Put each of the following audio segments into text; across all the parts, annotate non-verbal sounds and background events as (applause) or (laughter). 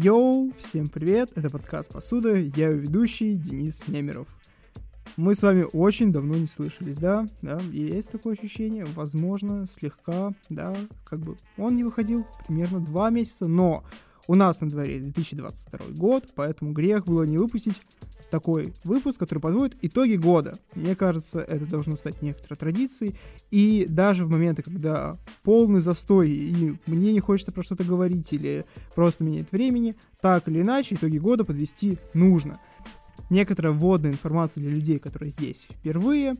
Йоу, всем привет, это подкаст «Посуда», я его ведущий Денис Немеров. Мы с вами очень давно не слышались, да? Да, есть такое ощущение, возможно, слегка, да, как бы он не выходил примерно два месяца, но у нас на дворе 2022 год, поэтому грех было не выпустить такой выпуск, который подводит итоги года. Мне кажется, это должно стать некоторой традицией. И даже в моменты, когда полный застой, и мне не хочется про что-то говорить, или просто мне нет времени, так или иначе, итоги года подвести нужно. Некоторая вводная информация для людей, которые здесь впервые.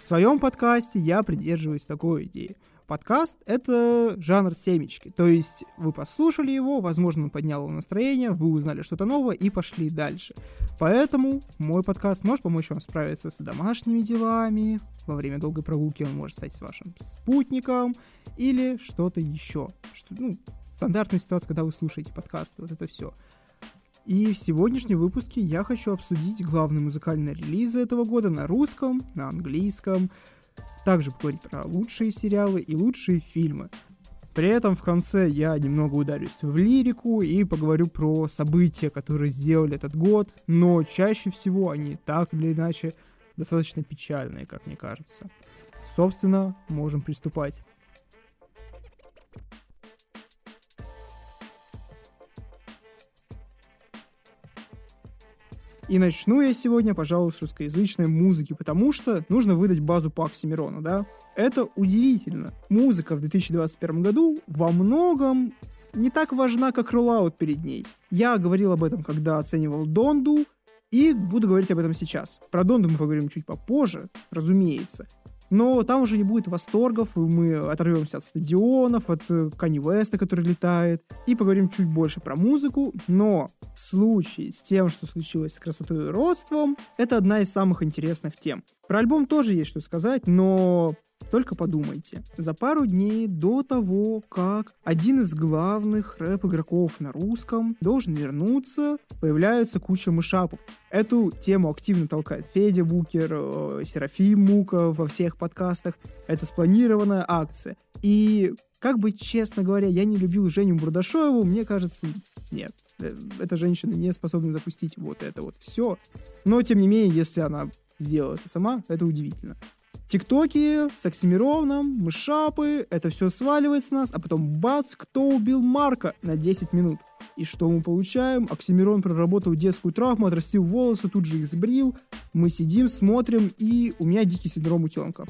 В своем подкасте я придерживаюсь такой идеи – подкаст — это жанр семечки. То есть вы послушали его, возможно, он поднял вам настроение, вы узнали что-то новое и пошли дальше. Поэтому мой подкаст может помочь вам справиться с домашними делами, во время долгой прогулки он может стать вашим спутником или что-то еще. Что, ну, стандартная ситуация, когда вы слушаете подкасты, вот это все. И в сегодняшнем выпуске я хочу обсудить главные музыкальные релизы этого года на русском, на английском, также поговорить про лучшие сериалы и лучшие фильмы. При этом в конце я немного ударюсь в лирику и поговорю про события, которые сделали этот год, но чаще всего они так или иначе достаточно печальные, как мне кажется. Собственно, можем приступать. И начну я сегодня, пожалуй, с русскоязычной музыки, потому что нужно выдать базу по Оксимирону, да? Это удивительно. Музыка в 2021 году во многом не так важна, как роллаут перед ней. Я говорил об этом, когда оценивал Донду, и буду говорить об этом сейчас. Про Донду мы поговорим чуть попозже, разумеется. Но там уже не будет восторгов, и мы оторвемся от стадионов, от Кани э, Веста, который летает, и поговорим чуть больше про музыку. Но случай с тем, что случилось с красотой и родством, это одна из самых интересных тем. Про альбом тоже есть что сказать, но только подумайте, за пару дней до того, как один из главных рэп-игроков на русском должен вернуться, появляется куча мышапов. Эту тему активно толкает Федя Букер, э, Серафим Мука во всех подкастах. Это спланированная акция. И, как бы честно говоря, я не любил Женю Бурдашоеву, мне кажется, нет. Э, эта женщина не способна запустить вот это вот все. Но, тем не менее, если она сделала это сама, это удивительно. Тиктоки с Оксимироном, мышапы, это все сваливается нас, а потом бац, кто убил Марка на 10 минут. И что мы получаем? Оксимирон проработал детскую травму, отрастил волосы, тут же их сбрил. Мы сидим, смотрим, и у меня дикий синдром утенка.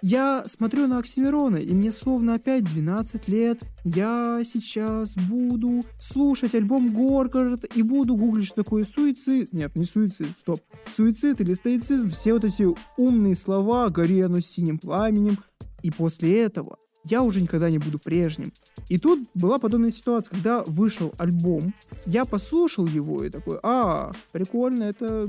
Я смотрю на Оксимирона, и мне словно опять 12 лет. Я сейчас буду слушать альбом Горгород и буду гуглить, что такое суицид. Нет, не суицид, стоп. Суицид или стоицизм, все вот эти умные слова, гори оно синим пламенем. И после этого я уже никогда не буду прежним. И тут была подобная ситуация, когда вышел альбом, я послушал его и такой, а, прикольно, это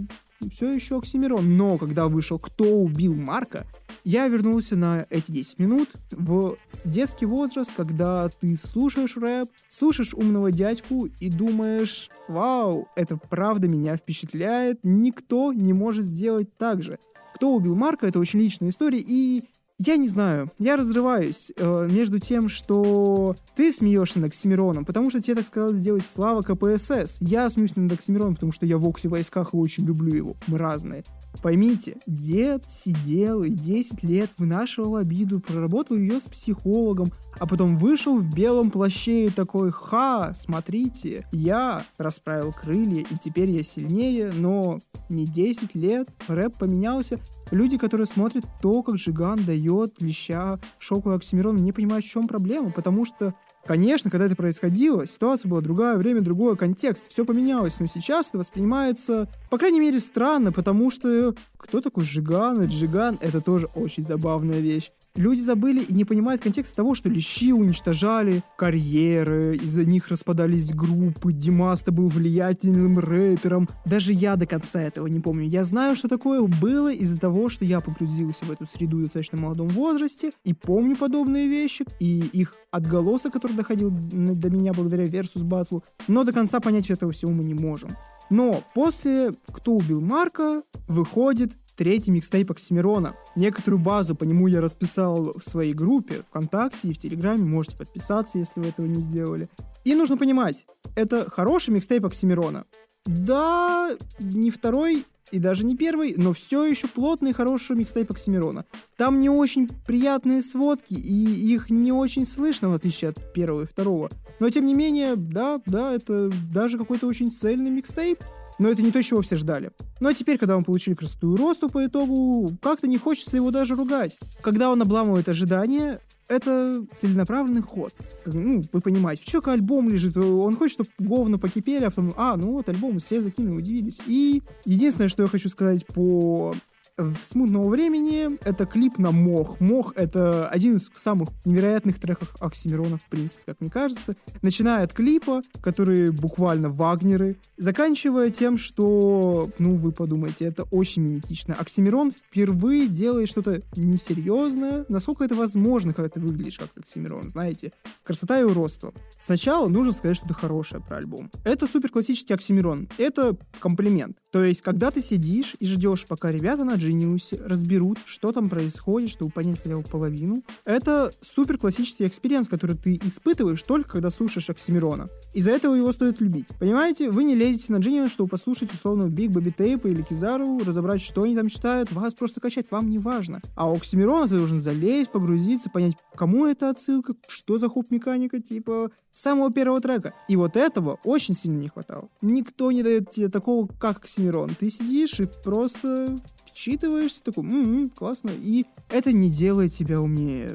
все еще Оксимирон. Но когда вышел «Кто убил Марка», я вернулся на эти 10 минут в детский возраст, когда ты слушаешь рэп, слушаешь умного дядьку и думаешь, вау, это правда меня впечатляет, никто не может сделать так же. Кто убил Марка, это очень личная история, и я не знаю, я разрываюсь э, между тем, что ты смеешься над Оксимироном, потому что тебе так сказал сделать Слава КПСС. Я смеюсь над Оксимироном, потому что я в Окси войсках и очень люблю его. Мы разные. Поймите, дед сидел и 10 лет вынашивал обиду, проработал ее с психологом, а потом вышел в белом плаще и такой «Ха, смотрите, я расправил крылья, и теперь я сильнее, но не 10 лет, рэп поменялся». Люди, которые смотрят то, как Жиган дает леща Шоку Оксимирону, не понимают, в чем проблема, потому что Конечно, когда это происходило, ситуация была другая, время другое, контекст, все поменялось, но сейчас это воспринимается, по крайней мере, странно, потому что кто такой Жиган? И Джиган — это тоже очень забавная вещь. Люди забыли и не понимают контекст того, что лещи уничтожали карьеры, из-за них распадались группы, Димаста был влиятельным рэпером. Даже я до конца этого не помню. Я знаю, что такое было из-за того, что я погрузился в эту среду в достаточно молодом возрасте и помню подобные вещи, и их отголосок, который доходил до меня благодаря Versus Battle, но до конца понять этого всего мы не можем. Но после «Кто убил Марка» выходит третий микстейп Оксимирона. Некоторую базу по нему я расписал в своей группе ВКонтакте и в Телеграме. Можете подписаться, если вы этого не сделали. И нужно понимать, это хороший микстейп Оксимирона. Да, не второй и даже не первый, но все еще плотный хороший микстейп Оксимирона. Там не очень приятные сводки, и их не очень слышно, в отличие от первого и второго. Но тем не менее, да, да, это даже какой-то очень цельный микстейп. Но это не то, чего все ждали. Ну а теперь, когда мы получили красоту росту по итогу, как-то не хочется его даже ругать. Когда он обламывает ожидания, это целенаправленный ход. Ну, вы понимаете, в чё альбом лежит, он хочет, чтобы говно покипели, а потом, а, ну вот альбом, все закинули, удивились. И единственное, что я хочу сказать по смутного времени это клип на Мох. Мох — это один из самых невероятных треков Оксимирона, в принципе, как мне кажется. Начиная от клипа, который буквально Вагнеры, заканчивая тем, что, ну, вы подумайте, это очень меметично. Оксимирон впервые делает что-то несерьезное. Насколько это возможно, когда ты выглядишь как Оксимирон, знаете? Красота и уродство. Сначала нужно сказать что-то хорошее про альбом. Это супер классический Оксимирон. Это комплимент. То есть, когда ты сидишь и ждешь, пока ребята на Genius разберут, что там происходит, чтобы понять хотя бы половину, это супер классический experience, который ты испытываешь только когда слушаешь Оксимирона. Из-за этого его стоит любить. Понимаете, вы не лезете на Genius, чтобы послушать условно Биг Бэби Тейпа или Кизару, разобрать, что они там читают, вас просто качать, вам не важно. А у Оксимирона ты должен залезть, погрузиться, понять, кому это отсылка, что за хоп-механика, типа, с самого первого трека. И вот этого очень сильно не хватало. Никто не дает тебе такого, как Оксимирон. Ты сидишь и просто вчитываешься, такой, м-м, классно, и это не делает тебя умнее.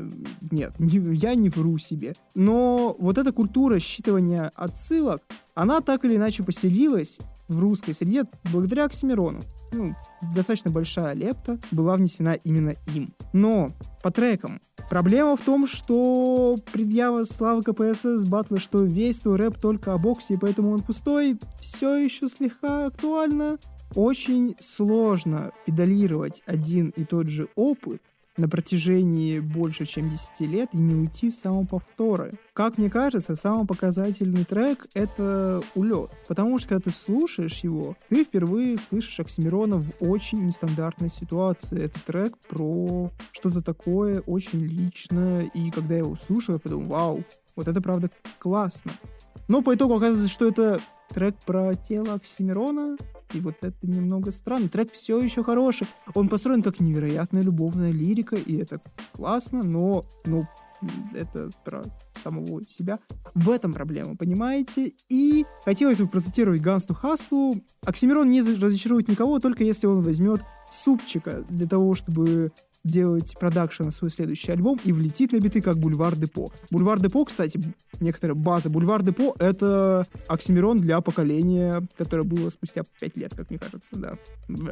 Нет, (laughs) не, я не вру себе. Но вот эта культура считывания отсылок, она так или иначе поселилась в русской среде благодаря Оксимирону. Ну, достаточно большая лепта была внесена именно им. Но по трекам. Проблема в том, что предъява Славы КПСС батла, что весь твой рэп только о боксе, и поэтому он пустой, все еще слегка актуально. Очень сложно педалировать один и тот же опыт на протяжении больше, чем 10 лет и не уйти в самоповторы. Как мне кажется, самый показательный трек — это «Улет». Потому что, когда ты слушаешь его, ты впервые слышишь Оксимирона в очень нестандартной ситуации. Это трек про что-то такое очень личное, и когда я его слушаю, я подумал, вау, вот это правда классно. Но по итогу оказывается, что это трек про тело Оксимирона, и вот это немного странно. Трек все еще хороший. Он построен как невероятная любовная лирика, и это классно, но, ну, это про самого себя. В этом проблема, понимаете? И хотелось бы процитировать Гансту Хаслу. Оксимирон не разочарует никого, только если он возьмет супчика для того, чтобы делать продакшн на свой следующий альбом и влетит на биты как Бульвар Депо. Бульвар Депо, кстати, некоторая база. Бульвар Депо — это Оксимирон для поколения, которое было спустя 5 лет, как мне кажется, да.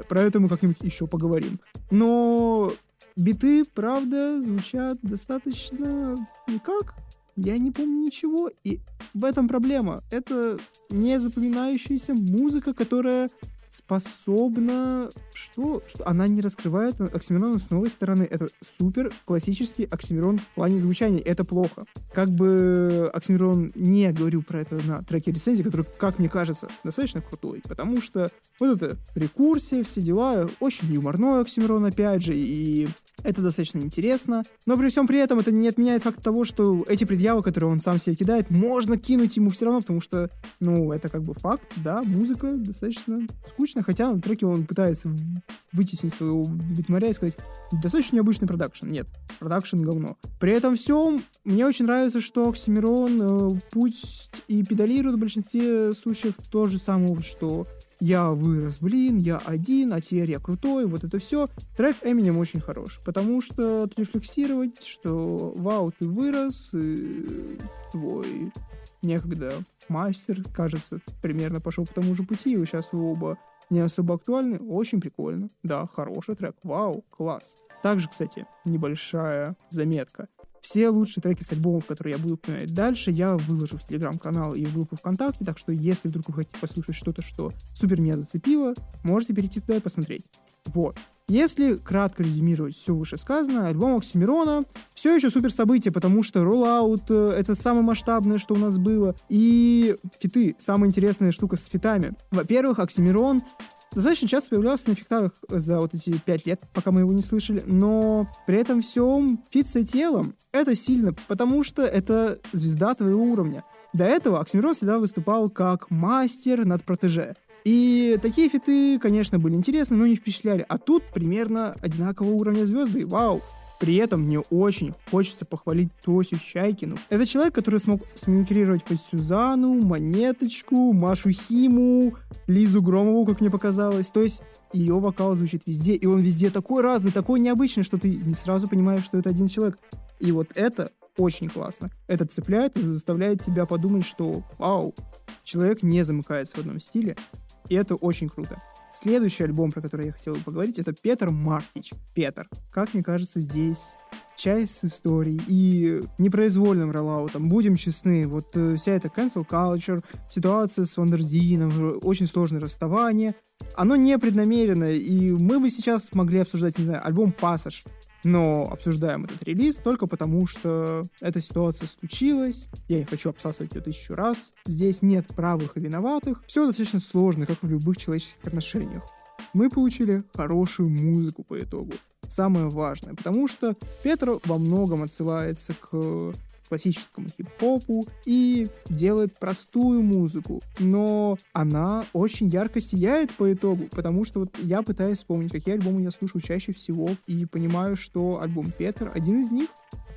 Про это мы как-нибудь еще поговорим. Но биты, правда, звучат достаточно никак. Я не помню ничего, и в этом проблема. Это не запоминающаяся музыка, которая способна... Что? что? Она не раскрывает Оксимирона с новой стороны. Это супер классический Оксимирон в плане звучания. Это плохо. Как бы Оксимирон не говорил про это на треке рецензии, который, как мне кажется, достаточно крутой. Потому что вот это рекурсия, все дела, очень юморной Оксимирон, опять же, и это достаточно интересно. Но при всем при этом это не отменяет факт того, что эти предъявы, которые он сам себе кидает, можно кинуть ему все равно, потому что, ну, это как бы факт, да, музыка достаточно скучно, хотя на треке он пытается вытеснить своего битмаря и сказать, достаточно необычный продакшн. Нет, продакшн говно. При этом всем мне очень нравится, что Оксимирон э, пусть и педалирует в большинстве случаев то же самое, что я вырос, блин, я один, а теперь я крутой, вот это все. Трек Эминем очень хорош, потому что отрефлексировать, что вау, ты вырос, и твой некогда мастер, кажется, примерно пошел по тому же пути, и сейчас вы оба не особо актуальны, очень прикольно. Да, хороший трек, вау, класс. Также, кстати, небольшая заметка. Все лучшие треки с альбомов, которые я буду упоминать дальше, я выложу в телеграм-канал и в группу ВКонтакте, так что если вдруг вы хотите послушать что-то, что супер меня зацепило, можете перейти туда и посмотреть. Вот. Если кратко резюмировать все вышесказанное, альбом Оксимирона все еще супер событие, потому что rollout э, — это самое масштабное, что у нас было. И фиты — самая интересная штука с фитами. Во-первых, Оксимирон достаточно часто появлялся на фитах за вот эти пять лет, пока мы его не слышали, но при этом всем фит с ATL-ом — это сильно, потому что это звезда твоего уровня. До этого Оксимирон всегда выступал как мастер над протеже. И такие фиты, конечно, были интересны, но не впечатляли. А тут примерно одинакового уровня звезды. Вау! При этом мне очень хочется похвалить Тосю Чайкину. Это человек, который смог смимикрировать под Сюзану, Монеточку, Машу Химу, Лизу Громову, как мне показалось. То есть ее вокал звучит везде, и он везде такой разный, такой необычный, что ты не сразу понимаешь, что это один человек. И вот это очень классно. Это цепляет и заставляет тебя подумать, что вау, человек не замыкается в одном стиле, и это очень круто. Следующий альбом, про который я хотел бы поговорить, это Петар Мартич. Петар. Как мне кажется, здесь часть с историей и непроизвольным rollout-ом. Будем честны, вот э, вся эта cancel culture, ситуация с Wonderzine-ом, очень сложное расставание, оно не преднамеренно, и мы бы сейчас могли обсуждать, не знаю, альбом «Пасош», но обсуждаем этот релиз только потому, что эта ситуация случилась. Я не хочу обсасывать ее тысячу раз. Здесь нет правых и виноватых. Все достаточно сложно, как в любых человеческих отношениях. Мы получили хорошую музыку по итогу. Самое важное, потому что Петр во многом отсылается к классическому хип-хопу и делает простую музыку, но она очень ярко сияет по итогу, потому что вот я пытаюсь вспомнить, какие альбомы я слушаю чаще всего, и понимаю, что альбом Петр один из них.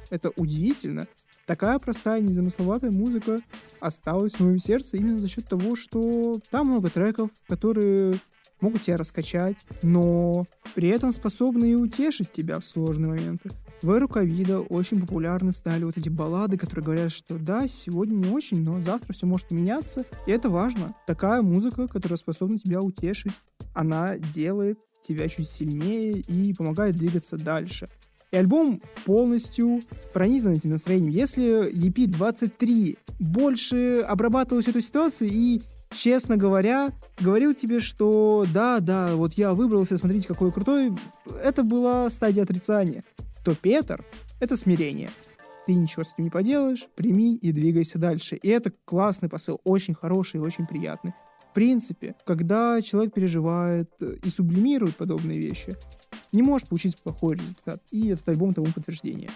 Это удивительно. Такая простая, незамысловатая музыка осталась в моем сердце именно за счет того, что там много треков, которые могут тебя раскачать, но при этом способны и утешить тебя в сложные моменты. В эру ковида очень популярны стали вот эти баллады, которые говорят, что да, сегодня не очень, но завтра все может меняться, и это важно. Такая музыка, которая способна тебя утешить, она делает тебя чуть сильнее и помогает двигаться дальше. И альбом полностью пронизан этим настроением. Если EP23 больше обрабатывал всю эту ситуацию и честно говоря, говорил тебе, что да, да, вот я выбрался, смотрите, какой крутой, это была стадия отрицания, то Петр — это смирение. Ты ничего с этим не поделаешь, прими и двигайся дальше. И это классный посыл, очень хороший и очень приятный. В принципе, когда человек переживает и сублимирует подобные вещи, не может получить плохой результат. И этот альбом тому подтверждение.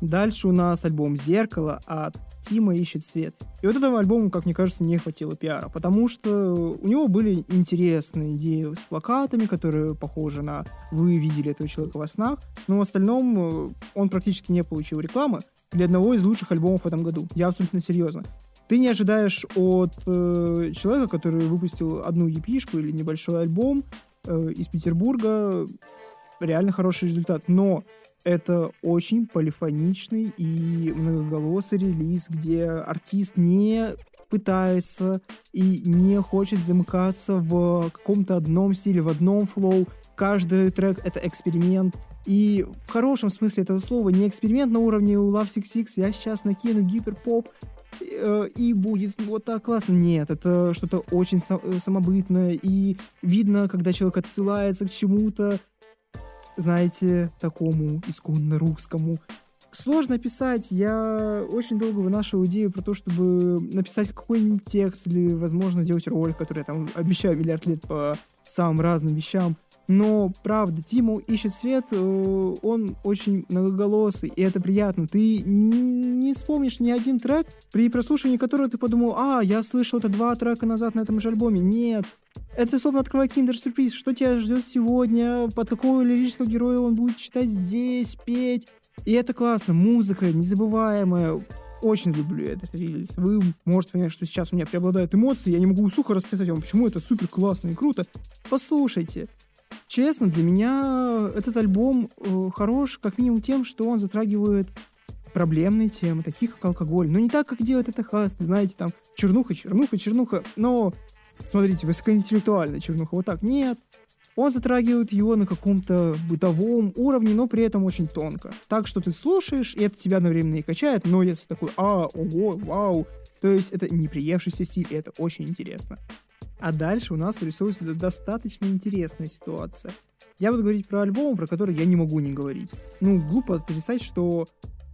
Дальше у нас альбом «Зеркало» от Тима ищет свет. И вот этому альбому, как мне кажется, не хватило пиара, потому что у него были интересные идеи с плакатами, которые похожи на «Вы видели этого человека во снах», но в остальном э, он практически не получил рекламы для одного из лучших альбомов в этом году. Я абсолютно серьезно. Ты не ожидаешь от э, человека, который выпустил одну епишку или небольшой альбом э, из Петербурга, реально хороший результат. Но это очень полифоничный и многоголосый релиз, где артист не пытается и не хочет замыкаться в каком-то одном стиле, в одном флоу. Каждый трек — это эксперимент. И в хорошем смысле этого слова не эксперимент на уровне у Love 66, я сейчас накину гиперпоп, э, и будет вот так классно. Нет, это что-то очень самобытное, и видно, когда человек отсылается к чему-то, знаете, такому исконно русскому. Сложно писать. Я очень долго вынашивал идею про то, чтобы написать какой-нибудь текст или, возможно, сделать ролик, который я там обещаю миллиард лет по самым разным вещам. Но, правда, Тиму ищет свет, э, он очень многоголосый, и это приятно. Ты не вспомнишь ни один трек, при прослушивании которого ты подумал, а, я слышал это два трека назад на этом же альбоме. Нет, это словно открывает киндер-сюрприз. Что тебя ждет сегодня? Под какого лирического героя он будет читать здесь, петь? И это классно. Музыка незабываемая. Очень люблю этот релиз. Вы можете понять, что сейчас у меня преобладают эмоции. Я не могу сухо расписать вам, почему это супер классно и круто. Послушайте. Честно, для меня этот альбом э, хорош как минимум тем, что он затрагивает проблемные темы, такие как алкоголь. Но не так, как делает это Хаст, знаете, там чернуха, чернуха, чернуха. Но смотрите, высокоинтеллектуальная чернуха. Вот так нет. Он затрагивает его на каком-то бытовом уровне, но при этом очень тонко. Так что ты слушаешь, и это тебя одновременно и качает, но если такой, а, ого, вау, то есть это не приевшийся стиль, и это очень интересно. А дальше у нас вырисовывается достаточно интересная ситуация. Я буду говорить про альбомы, про которые я не могу не говорить. Ну, глупо отрицать, что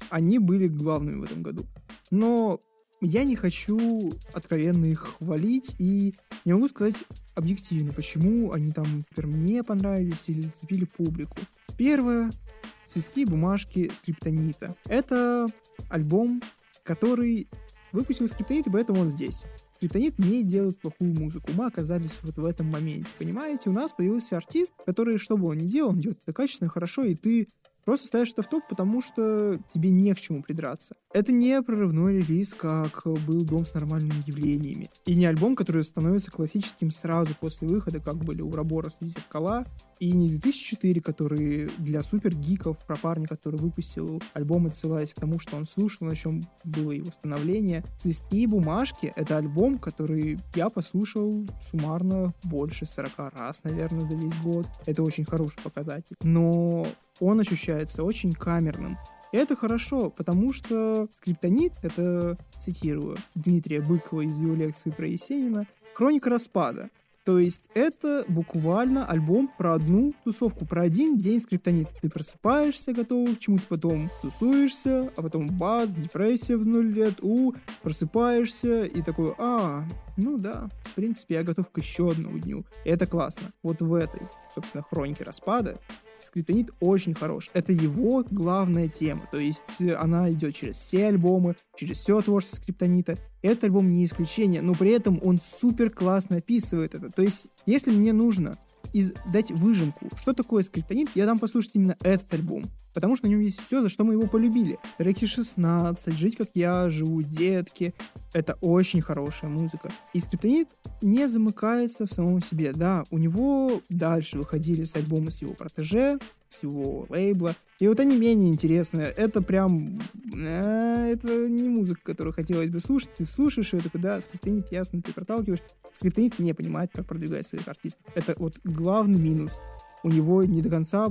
они были главными в этом году. Но я не хочу откровенно их хвалить и не могу сказать объективно, почему они там, например, мне понравились или зацепили публику. Первое — «Свистки бумажки скриптонита». Это альбом, который выпустил скриптонит, и поэтому он здесь. Скриптонит не делает плохую музыку. Мы оказались вот в этом моменте. Понимаете, у нас появился артист, который, что бы он ни делал, он делает это качественно, хорошо, и ты Просто ставишь это в топ, потому что тебе не к чему придраться. Это не прорывной релиз, как был «Дом с нормальными явлениями». И не альбом, который становится классическим сразу после выхода, как были у Рабора и «Зеркала», и не 2004, который для супер гиков про парня, который выпустил альбом, отсылаясь к тому, что он слушал, на чем было его становление. «Свистки и бумажки» — это альбом, который я послушал суммарно больше 40 раз, наверное, за весь год. Это очень хороший показатель. Но он ощущается очень камерным. И это хорошо, потому что скриптонит, это, цитирую Дмитрия Быкова из его лекции про Есенина, хроника распада. То есть это буквально альбом про одну тусовку, про один день скриптонит. Ты просыпаешься, готов к чему-то, потом тусуешься, а потом бац, депрессия в нуль лет, у, просыпаешься и такой, а, ну да, в принципе, я готов к еще одному дню. И это классно. Вот в этой, собственно, хронике распада Скриптонит очень хорош. Это его главная тема. То есть э, она идет через все альбомы, через все творчество Скриптонита. Этот альбом не исключение, но при этом он супер классно описывает это. То есть, если мне нужно из, дать выжимку, что такое скриптонит, я дам послушать именно этот альбом. Потому что на нем есть все, за что мы его полюбили. Треки 16, «Жить как я живу», «Детки». Это очень хорошая музыка. И скриптонит не замыкается в самом себе. Да, у него дальше выходили с альбома с его протеже, с его лейбла. И вот они менее интересные. Это прям... Э, это не музыка, которую хотелось бы слушать. Ты слушаешь ее, такой, да, скриптонит, ясно, ты проталкиваешь. Скриптонит не понимает, как продвигать своих артистов. Это вот главный минус. У него не до конца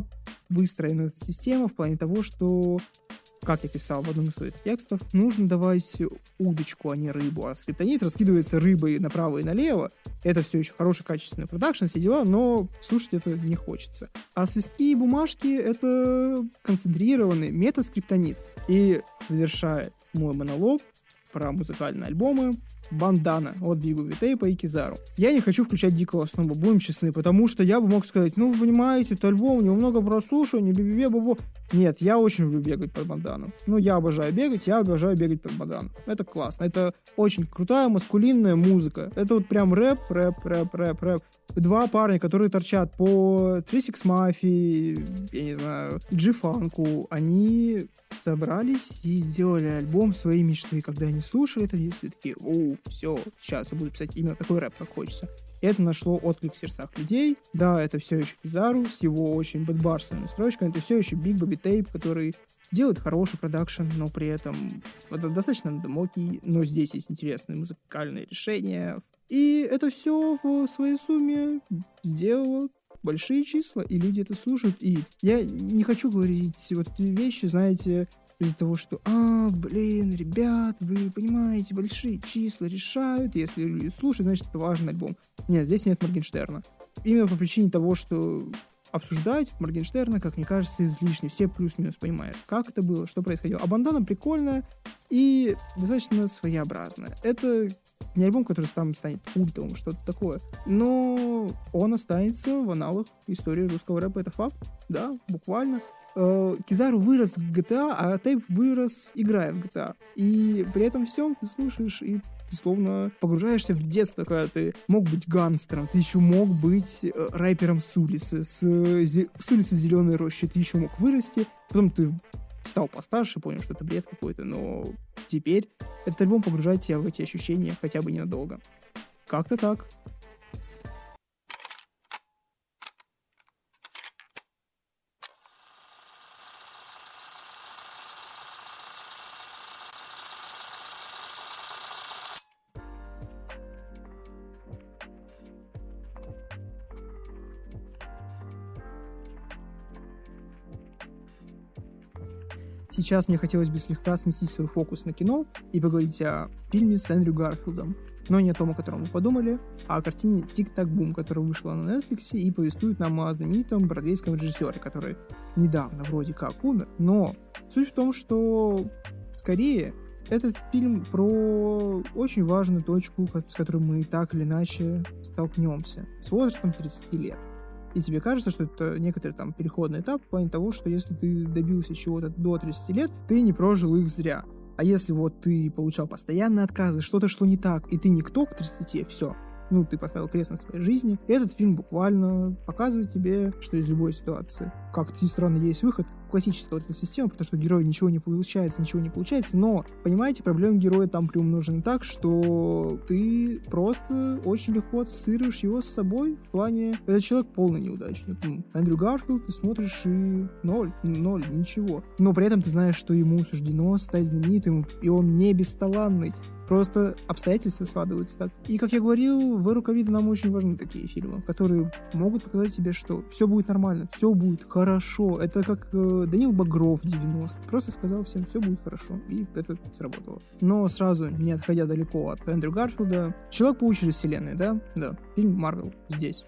выстроена эта система в плане того, что как я писал в одном из своих текстов, нужно давать удочку, а не рыбу. А скриптонит раскидывается рыбой направо и налево. Это все еще хороший качественный продакшн, все дела, но слушать это не хочется. А свистки и бумажки — это концентрированный метаскриптонит. И завершает мой монолог про музыкальные альбомы, Бандана от Бигу Витейпа и Кизару. Я не хочу включать Дикого снова, будем честны, потому что я бы мог сказать, ну, вы понимаете, это альбом, у него много прослушиваний, би би бу Нет, я очень люблю бегать под бандану. Ну, я обожаю бегать, я обожаю бегать под бандану. Это классно. Это очень крутая маскулинная музыка. Это вот прям рэп, рэп, рэп, рэп, рэп. Два парня, которые торчат по 36 Mafia, я не знаю, G-Funk, они собрались и сделали альбом своей мечты. Когда они слушали это, они такие, о, все, сейчас я буду писать именно такой рэп, как хочется. Это нашло отклик в сердцах людей. Да, это все еще Кизару с его очень бэтбарсовыми строчками. Это все еще Big Bobby Tape, который делает хороший продакшн, но при этом это достаточно дымокий, но здесь есть интересные музыкальные решения. И это все в своей сумме сделало большие числа, и люди это слушают. И я не хочу говорить вот вещи, знаете, из-за того, что, а, блин, ребят, вы понимаете, большие числа решают, если люди значит, это важный альбом. Нет, здесь нет Моргенштерна. Именно по причине того, что обсуждать Моргенштерна, как мне кажется, излишне. Все плюс-минус понимают, как это было, что происходило. А бандана прикольная и достаточно своеобразная. Это не альбом, который там станет культовым, что-то такое. Но он останется в аналах истории русского рэпа. Это факт, да, буквально. Э, Кизару вырос в GTA, а Тейп вырос, играя в GTA. И при этом всем ты слушаешь и ты словно погружаешься в детство, когда ты мог быть гангстером, ты еще мог быть э, рэпером с улицы, с, с улицы Зеленой Рощи, ты еще мог вырасти, потом ты стал постарше, понял, что это бред какой-то, но теперь этот альбом погружает тебя в эти ощущения хотя бы ненадолго. Как-то так. Сейчас мне хотелось бы слегка сместить свой фокус на кино и поговорить о фильме с Эндрю Гарфилдом. Но не о том, о котором мы подумали, а о картине «Тик-так бум», которая вышла на Netflix и повествует нам о знаменитом бродвейском режиссере, который недавно вроде как умер, но суть в том, что скорее этот фильм про очень важную точку, с которой мы так или иначе столкнемся. С возрастом 30 лет. И тебе кажется, что это некоторый там переходный этап в плане того, что если ты добился чего-то до 30 лет, ты не прожил их зря. А если вот ты получал постоянные отказы, что-то шло не так, и ты никто к 30, все, ну, ты поставил крест на своей жизни. И этот фильм буквально показывает тебе, что из любой ситуации, как ни странно, есть выход. Классическая вот эта система, потому что у героя ничего не получается, ничего не получается, но, понимаете, проблемы героя там приумножены так, что ты просто очень легко ассоциируешь его с собой в плане, этот человек полный неудачник. Эндрю Гарфилд, ты смотришь и ноль, ноль, ничего. Но при этом ты знаешь, что ему суждено стать знаменитым, и он не бесталанный. Просто обстоятельства складываются так. И, как я говорил, в эру ковида нам очень важны такие фильмы, которые могут показать тебе, что все будет нормально, все будет хорошо. Это как э, Данил Багров 90. Просто сказал всем, все будет хорошо. И это сработало. Но сразу, не отходя далеко от Эндрю Гарфилда, Человек-паук через вселенной, да? Да, фильм Марвел здесь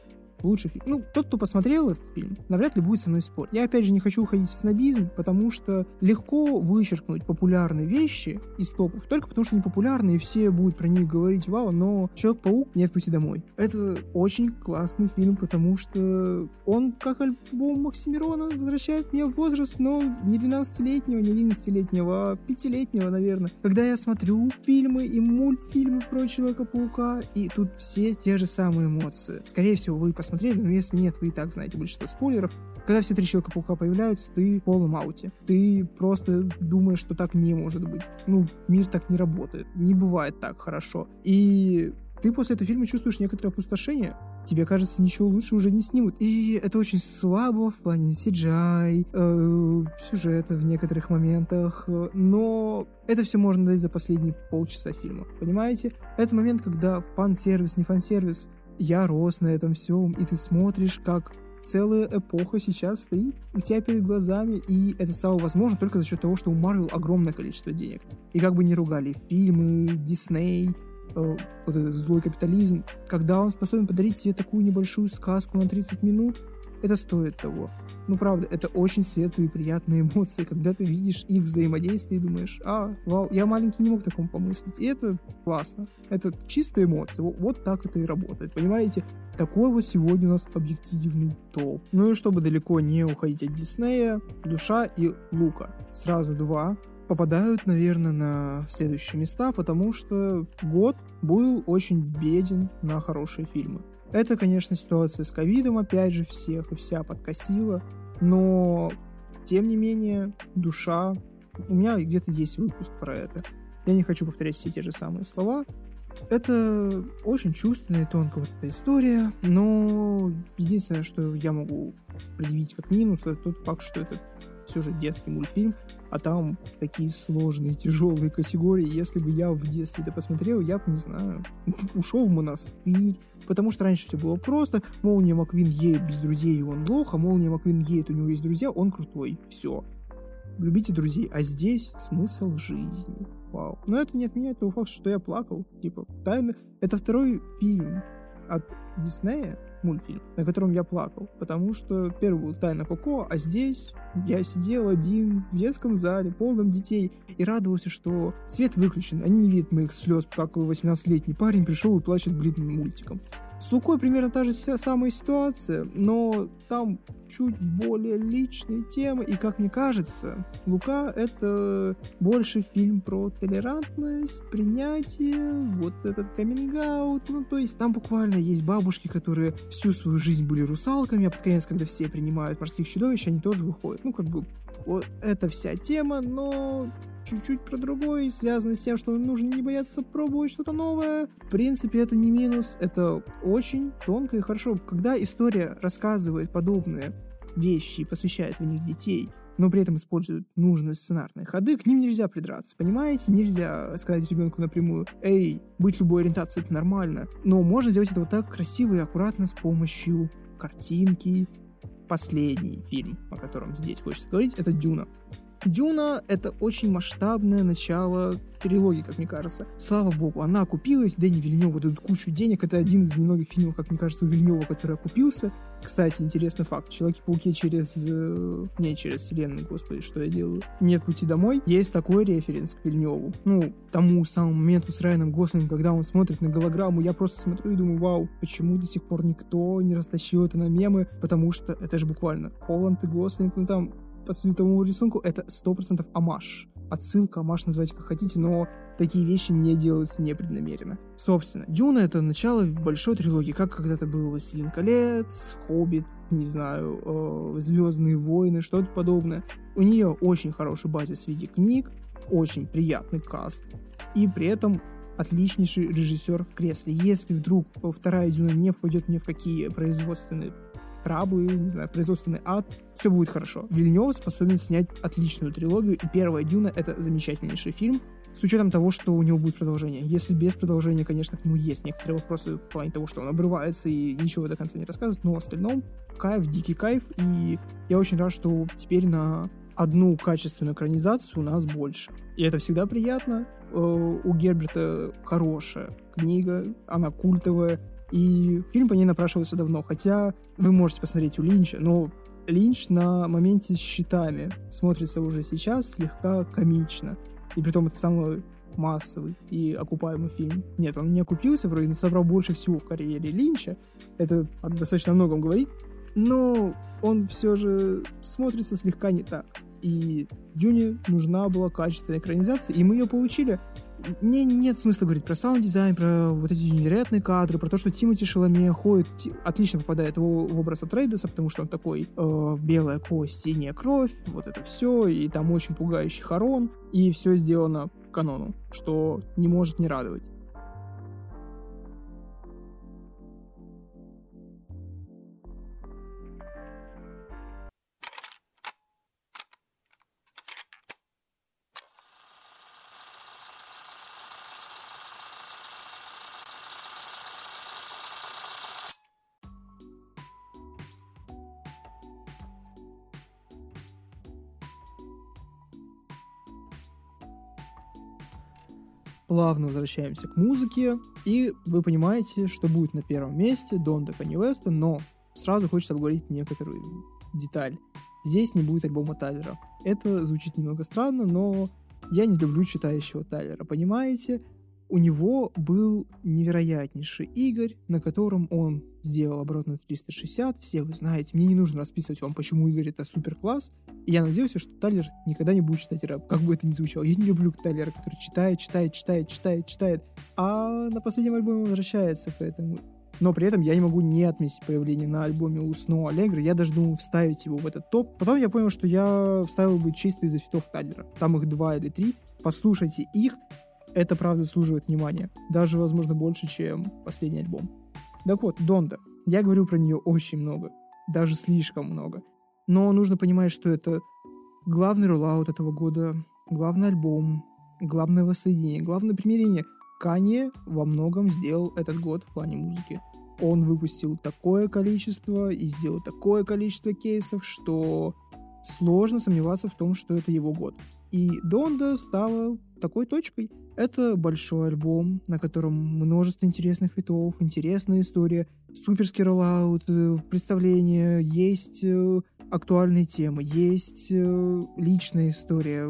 фильм. Ну, тот, кто посмотрел этот фильм, навряд ли будет со мной спорить. Я, опять же, не хочу уходить в снобизм, потому что легко вычеркнуть популярные вещи из топов, только потому что они популярны, и все будут про них говорить, вау, но Человек-паук «Нет пути домой». Это очень классный фильм, потому что он, как альбом Максимирона, возвращает меня в возраст, но не 12-летнего, не 11-летнего, а 5-летнего, наверное. Когда я смотрю фильмы и мультфильмы про Человека-паука, и тут все те же самые эмоции. Скорее всего, вы посмотрите посмотрели, но если нет, вы и так знаете большинство спойлеров. Когда все три Человека-паука появляются, ты в полном ауте. Ты просто думаешь, что так не может быть. Ну, мир так не работает. Не бывает так хорошо. И ты после этого фильма чувствуешь некоторое опустошение. Тебе кажется, ничего лучше уже не снимут. И это очень слабо в плане CGI, э, сюжета в некоторых моментах. Но это все можно дать за последние полчаса фильма. Понимаете? Это момент, когда фан-сервис, не фан-сервис, я рос на этом всем, и ты смотришь, как целая эпоха сейчас стоит у тебя перед глазами, и это стало возможно только за счет того, что у Марвел огромное количество денег. И как бы не ругали фильмы, Дисней, э, вот этот злой капитализм, когда он способен подарить тебе такую небольшую сказку на 30 минут, это стоит того. Ну, правда, это очень светлые и приятные эмоции, (laughs) когда ты видишь их взаимодействие и думаешь, а, вау, я маленький не мог такому помыслить. И это классно. Это чистые эмоции. Вот, вот так это и работает. Понимаете? Такой вот сегодня у нас объективный топ. Ну и чтобы далеко не уходить от Диснея, Душа и Лука. Сразу два попадают, наверное, на следующие места, потому что год был очень беден на хорошие фильмы. Это, конечно, ситуация с ковидом, опять же, всех и вся подкосила, но, тем не менее, душа... У меня где-то есть выпуск про это. Я не хочу повторять все те же самые слова. Это очень чувственная и тонкая вот эта история, но единственное, что я могу предъявить как минус, это тот факт, что это все же детский мультфильм, а там такие сложные, тяжелые категории. Если бы я в детстве это посмотрел, я бы, не знаю, (laughs) ушел в монастырь, потому что раньше все было просто. Молния Маквин едет без друзей, и он лох, а Молния Маквин едет, у него есть друзья, он крутой. Все. Любите друзей. А здесь смысл жизни. Вау. Но это не отменяет того факта, что я плакал. Типа, тайна... Это второй фильм от Диснея, мультфильм, на котором я плакал, потому что первый был «Тайна Коко», а здесь я сидел один в детском зале, полном детей, и радовался, что свет выключен, они не видят моих слез, как 18-летний парень пришел и плачет блин мультиком. С Лукой примерно та же самая ситуация, но там чуть более личные темы, и, как мне кажется, Лука — это больше фильм про толерантность, принятие, вот этот каминг ну, то есть там буквально есть бабушки, которые всю свою жизнь были русалками, а под конец, когда все принимают морских чудовищ, они тоже выходят. Ну, как бы, вот эта вся тема, но чуть-чуть про другой, связанный с тем, что нужно не бояться пробовать что-то новое. В принципе, это не минус, это очень тонко и хорошо. Когда история рассказывает подобные вещи и посвящает в них детей, но при этом используют нужные сценарные ходы, к ним нельзя придраться, понимаете? Нельзя сказать ребенку напрямую, эй, быть любой ориентацией это нормально. Но можно сделать это вот так красиво и аккуратно с помощью картинки. Последний фильм, о котором здесь хочется говорить, это «Дюна». Дюна — это очень масштабное начало трилогия, как мне кажется. Слава богу, она окупилась, Дэнни Вильнёв дают кучу денег, это один из немногих фильмов, как мне кажется, у Вильнёва, который окупился. Кстати, интересный факт. Человеки-пауки через... Э, не через вселенную, господи, что я делаю. Нет пути домой. Есть такой референс к Вильнёву. Ну, тому самому моменту с Райаном Гослингом, когда он смотрит на голограмму, я просто смотрю и думаю, вау, почему до сих пор никто не растащил это на мемы? Потому что это же буквально Холланд и Гослинг, ну там по цветовому рисунку это 100% амаш. Отсылка, амаш называйте как хотите, но такие вещи не делаются непреднамеренно. Собственно, Дюна — это начало большой трилогии, как когда-то был «Властелин колец», «Хоббит», не знаю, э, «Звездные войны», что-то подобное. У нее очень хороший базис в виде книг, очень приятный каст, и при этом отличнейший режиссер в кресле. Если вдруг вторая Дюна не попадет ни в какие производственные траблы, не знаю, производственный ад, все будет хорошо. Вильнев способен снять отличную трилогию, и первая Дюна — это замечательнейший фильм, с учетом того, что у него будет продолжение. Если без продолжения, конечно, к нему есть некоторые вопросы в плане того, что он обрывается и ничего до конца не рассказывает, но в остальном кайф, дикий кайф, и я очень рад, что теперь на одну качественную экранизацию у нас больше. И это всегда приятно. Э, у Герберта хорошая книга, она культовая, и фильм по ней напрашивался давно, хотя вы можете посмотреть у Линча, но Линч на моменте с щитами смотрится уже сейчас слегка комично. И при том это самый массовый и окупаемый фильм. Нет, он не окупился вроде, но собрал больше всего в карьере Линча. Это достаточно о многом говорит. Но он все же смотрится слегка не так. И Дюне нужна была качественная экранизация, и мы ее получили мне нет смысла говорить про саунд-дизайн, про вот эти невероятные кадры, про то, что Тимоти Шаламе ходит, отлично попадает в, в образ Атрейдеса, потому что он такой э, белая кость, синяя кровь, вот это все, и там очень пугающий барон, и все сделано по канону, что не может не радовать. Плавно возвращаемся к музыке, и вы понимаете, что будет на первом месте Донда Канни Веста, но сразу хочется обговорить некоторую деталь. Здесь не будет альбома Тайлера. Это звучит немного странно, но я не люблю читающего Тайлера, понимаете? У него был невероятнейший Игорь, на котором он сделал оборот 360. Все вы знаете, мне не нужно расписывать вам, почему Игорь это супер класс. И я надеялся, что Тайлер никогда не будет читать рэп, как бы это ни звучало. Я не люблю Тайлера, который читает, читает, читает, читает, читает, а на последнем альбоме возвращается, поэтому но при этом я не могу не отметить появление на альбоме у Snow Allegro. Я даже думал вставить его в этот топ. Потом я понял, что я вставил бы чисто из-за фитов Тайлера. Там их два или три. Послушайте их это правда заслуживает внимания. Даже, возможно, больше, чем последний альбом. Так вот, Донда. Я говорю про нее очень много. Даже слишком много. Но нужно понимать, что это главный роллаут этого года, главный альбом, главное воссоединение, главное примирение. Канье во многом сделал этот год в плане музыки. Он выпустил такое количество и сделал такое количество кейсов, что сложно сомневаться в том, что это его год. И Донда стала такой точкой. Это большой альбом, на котором множество интересных фитов, интересная история, суперский роллаут, э, представление, есть э, актуальные темы, есть э, личная история.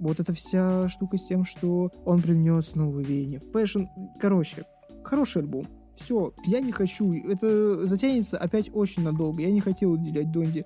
Вот эта вся штука с тем, что он привнес новые веяния в fashion. Короче, хороший альбом. Все, я не хочу. Это затянется опять очень надолго. Я не хотел уделять Донде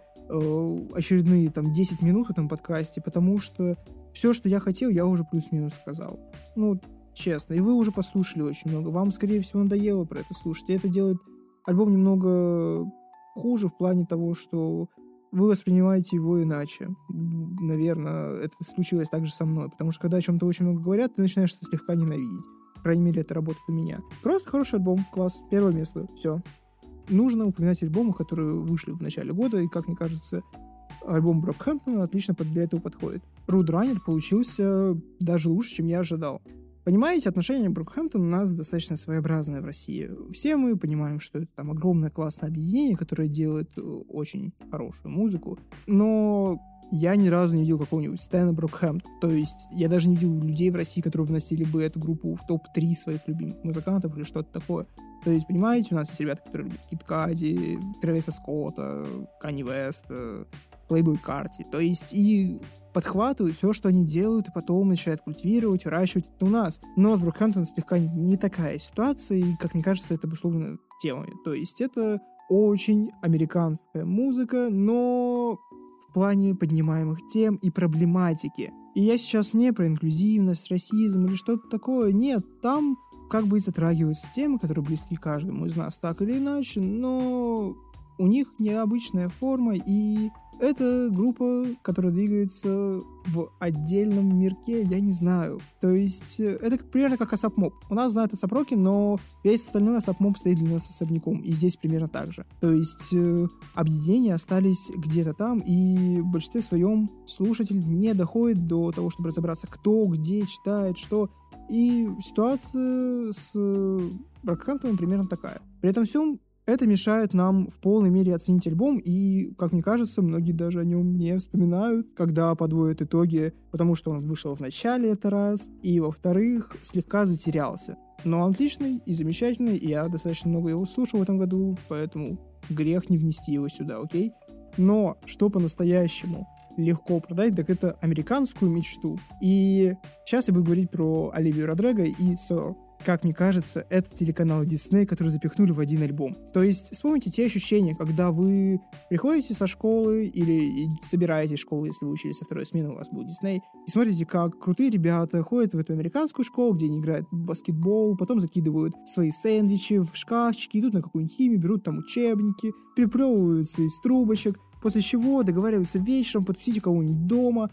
очередные там 10 минут в этом подкасте, потому что все, что я хотел, я уже плюс-минус сказал. Ну, честно. И вы уже послушали очень много. Вам, скорее всего, надоело про это слушать. И это делает альбом немного хуже в плане того, что вы воспринимаете его иначе. Наверное, это случилось также со мной. Потому что когда о чем-то очень много говорят, ты начинаешь это слегка ненавидеть. По крайней мере, это работает у меня. Просто хороший альбом, класс, первое место, все нужно упоминать альбомы, которые вышли в начале года, и, как мне кажется, альбом Брокхэмптона отлично для этого подходит. Руд Раннер получился даже лучше, чем я ожидал. Понимаете, отношение к Брукхэмптону у нас достаточно своеобразное в России. Все мы понимаем, что это там огромное классное объединение, которое делает э, очень хорошую музыку, но я ни разу не видел какого-нибудь Стэна Брокхэмптон. То есть я даже не видел людей в России, которые вносили бы эту группу в топ-3 своих любимых музыкантов или что-то такое. То есть, понимаете, у нас есть ребята, которые любят Кит Кади, Тревиса Скотта, Канни Веста, Плейбой Карти. То есть и подхватывают все, что они делают, и потом начинают культивировать, выращивать это у нас. Но с Брокхэмптоном слегка не такая ситуация, и, как мне кажется, это обусловлено темами. То есть это очень американская музыка, но в плане поднимаемых тем и проблематики. И я сейчас не про инклюзивность, расизм или что-то такое. Нет, там как бы и затрагиваются темы, которые близки каждому из нас так или иначе, но у них необычная форма, и это группа, которая двигается в отдельном мирке, я не знаю. То есть, э, это примерно как A$AP Mob. У нас знают A$AP Rocky, но весь остальной A$AP Mob стоит для нас особняком. И здесь примерно так же. То есть, э, объединения остались где-то там, и в большинстве своем слушатель не доходит до того, чтобы разобраться, кто, где читает, что. И ситуация с Бракхэмптоном примерно такая. При этом всем это мешает нам в полной мере оценить альбом, и, как мне кажется, многие даже о нем не вспоминают, когда подводят итоги, потому что он вышел в начале, это раз, и, во-вторых, слегка затерялся. Но он отличный и замечательный, и я достаточно много его слушал в этом году, поэтому грех не внести его сюда, окей? Но что по-настоящему легко продать, так это американскую мечту. И сейчас я буду говорить про Оливию Родриго и Сор как мне кажется, это телеканал Disney, который запихнули в один альбом. То есть вспомните те ощущения, когда вы приходите со школы или собираетесь в школу, если вы учились со второй смены, у вас был Disney, и смотрите, как крутые ребята ходят в эту американскую школу, где они играют в баскетбол, потом закидывают свои сэндвичи в шкафчики, идут на какую-нибудь химию, берут там учебники, приплевываются из трубочек, после чего договариваются вечером потусить кого-нибудь дома,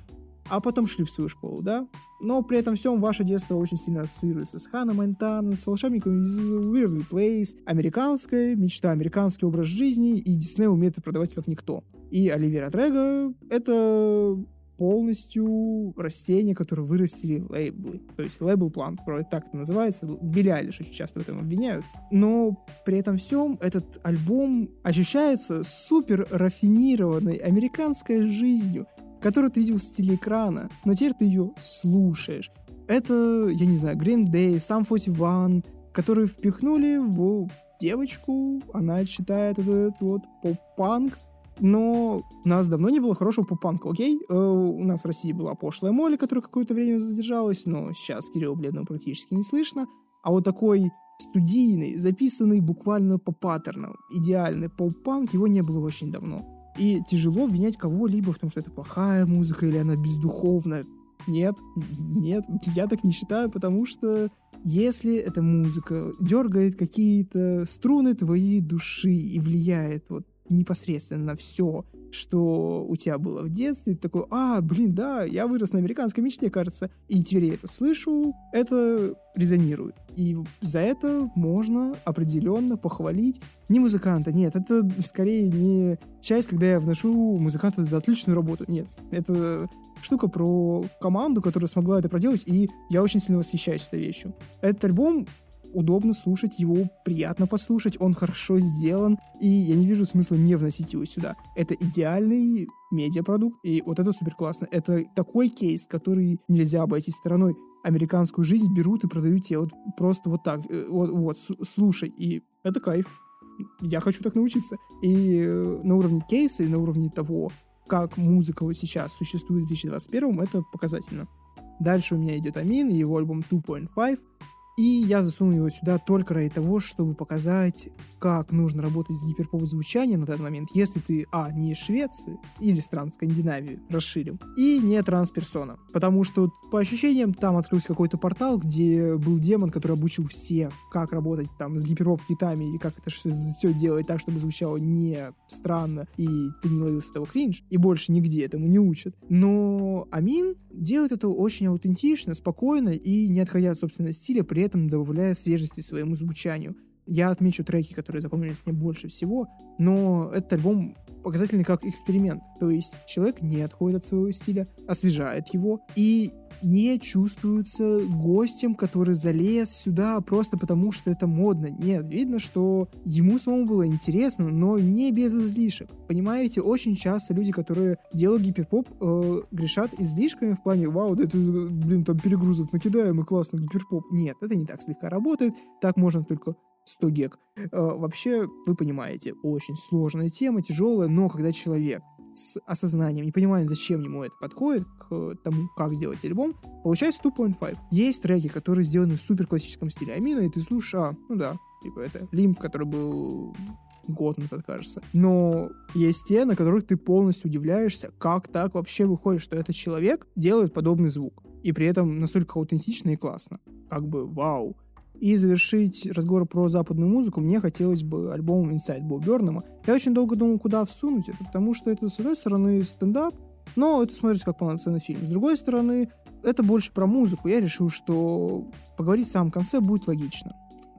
а потом шли в свою школу, да? Но при этом всем ваше детство очень сильно ассоциируется с Ханна Монтана, с волшебником из Waverly Place, американская мечта, американский образ жизни, и Дисней умеет это продавать как никто. И Оливера Дрэга — это полностью растения, которые вырастили лейблы. То есть лейбл плант, вроде так это называется. Билли Айлиш очень часто в этом обвиняют. Но при этом всем этот альбом ощущается супер рафинированной американской жизнью которую ты видел с телеэкрана, но теперь ты ее слушаешь. Это, я не знаю, Green Day, Sam 41, которые впихнули в девочку, она читает этот вот поп-панк, но у нас давно не было хорошего поп-панка, окей? Э, у нас в России была пошлая Молли, которая какое-то время задержалась, но сейчас Кирилла Бледного практически не слышно. А вот такой студийный, записанный буквально по паттернам, идеальный поп-панк, его не было очень давно. И тяжело обвинять кого-либо в том, что это плохая музыка или она бездуховная. Нет, нет, я так не считаю, потому что если эта музыка дергает какие-то струны твоей души и влияет вот непосредственно все, что у тебя было в детстве, ты такой, а, блин, да, я вырос на американской мечте, кажется, и теперь я это слышу, это резонирует. И за это можно определенно похвалить не музыканта, нет, это скорее не часть, когда я вношу музыканта за отличную работу, нет, это штука про команду, которая смогла это проделать, и я очень сильно восхищаюсь этой вещью. Этот альбом удобно слушать, его приятно послушать, он хорошо сделан, и я не вижу смысла не вносить его сюда. Это идеальный медиапродукт, и вот это супер классно. Это такой кейс, который нельзя обойти стороной. Американскую жизнь берут и продают тебе вот просто вот так, э, вот, вот слушай, и это кайф. Я хочу так научиться. И э, на уровне кейса, и на уровне того, как музыка вот сейчас существует в 2021, это показательно. Дальше у меня идет Амин и его альбом 2.5. И я засунул его сюда только ради того, чтобы показать, как нужно работать с гиперпоп-звучанием на данный момент, если ты, а, не из Швеции или стран Скандинавии, расширим, и не трансперсона. Потому что, по ощущениям, там открылся какой-то портал, где был демон, который обучил всех, как работать там с гиперпоп-китами и как это все делать так, чтобы звучало не странно, и ты не ловил с этого кринж, и больше нигде этому не учат. Но Амин делает это очень аутентично, спокойно и не отходя от собственного стиля, при этом добавляя свежести своему звучанию. Я отмечу треки, которые запомнились мне больше всего, но этот альбом показательный как эксперимент. То есть человек не отходит от своего стиля, освежает его и не чувствуется гостем, который залез сюда просто потому, что это модно. Нет, видно, что ему самому было интересно, но не без излишек. Понимаете, очень часто люди, которые делают гиперпоп, э, грешат излишками в плане, вау, да это, блин, там перегрузов накидаем и классно гиперпоп. Нет, это не так слегка работает, так можно только 100 гек. Э, вообще, вы понимаете, очень сложная тема, тяжелая, но когда человек с осознанием, не понимаем, зачем ему это подходит, к тому, как делать альбом, получается 2.5. Есть треки, которые сделаны в супер классическом стиле Амина, и ты слушаешь, а, ну да, типа это Лимп, который был год назад, кажется. Но есть те, на которых ты полностью удивляешься, как так вообще выходит, что этот человек делает подобный звук. И при этом настолько аутентично и классно. Как бы вау. И завершить разговор про западную музыку мне хотелось бы альбом Inside Бо Бернама. Я очень долго думал, куда всунуть это, потому что это, с одной стороны, стендап, но это смотрится как полноценный фильм. С другой стороны, это больше про музыку. Я решил, что поговорить в самом конце будет логично.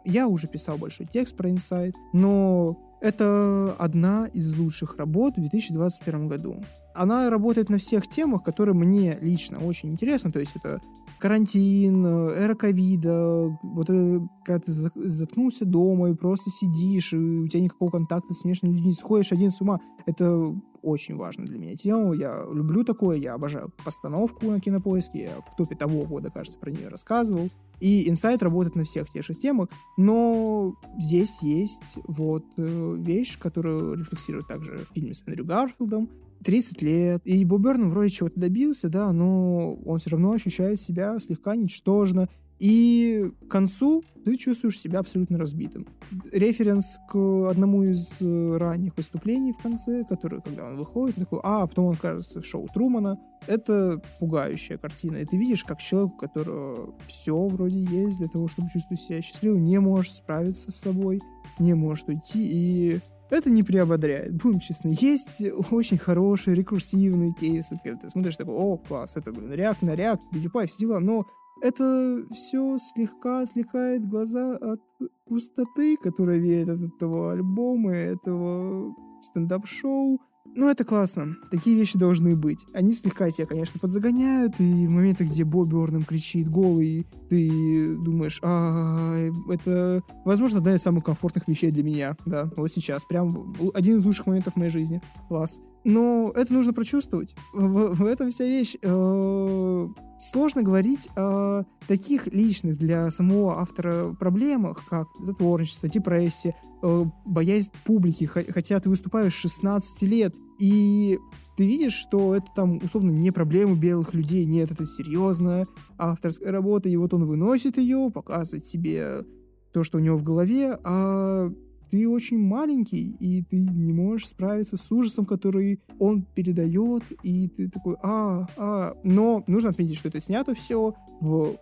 Я уже писал большой текст про Inside, но это одна из лучших работ в 2021 году. Она работает на всех темах, которые мне лично очень интересны. То есть это карантин, э, эра ковида, вот это, когда ты заткнулся дома и просто сидишь, и у тебя никакого контакта с внешними людьми, сходишь один с ума, это очень важно для меня тема. Я люблю такое, я обожаю постановку на кинопоиске, я в топе того года, кажется, про нее рассказывал. И инсайт работает на всех тех же темах, но здесь есть вот э, вещь, которую рефлексирует также в фильме с Эндрю Гарфилдом, 30 лет, и Боб Берн вроде чего-то добился, да, но он все равно ощущает себя слегка ничтожно, и к концу ты чувствуешь себя абсолютно разбитым. Референс к одному из э, ранних выступлений в конце, который, когда он выходит, такой, а, потом он кажется в шоу Трумана. Это пугающая картина. И ты видишь, как человек, у которого все вроде есть для того, чтобы чувствовать себя счастливым, не может справиться с собой, не может уйти, и это не приободряет, будем честны. Есть очень хорошие рекурсивные кейсы, когда ты смотришь такой, о, класс, это, блин, реакт на реакт, PewDiePie, все дела, но это все слегка отвлекает глаза от пустоты, которая веет от этого альбома, этого стендап-шоу. Ну, это классно. Такие вещи должны быть. Они слегка тебя, конечно, подзагоняют, и в моментах, где Бобби Орном кричит голый, ты думаешь, а, это, возможно, одна из самых комфортных вещей для меня, да, вот сейчас. Прям один из лучших моментов в моей жизни. Класс. Но это нужно прочувствовать. В, в этом вся вещь. Э, сложно говорить о таких личных для самого автора проблемах, как затворничество, депрессия, э, боязнь публики, хотя ты выступаешь 16 лет, и ты видишь, что это там, условно, не проблема белых людей, нет, это серьезная авторская работа, и вот он выносит ее, показывает себе то, что у него в голове, а ты очень маленький, и ты не можешь справиться с ужасом, который он передает, и ты такой, а, а. Но нужно отметить, что это снято все в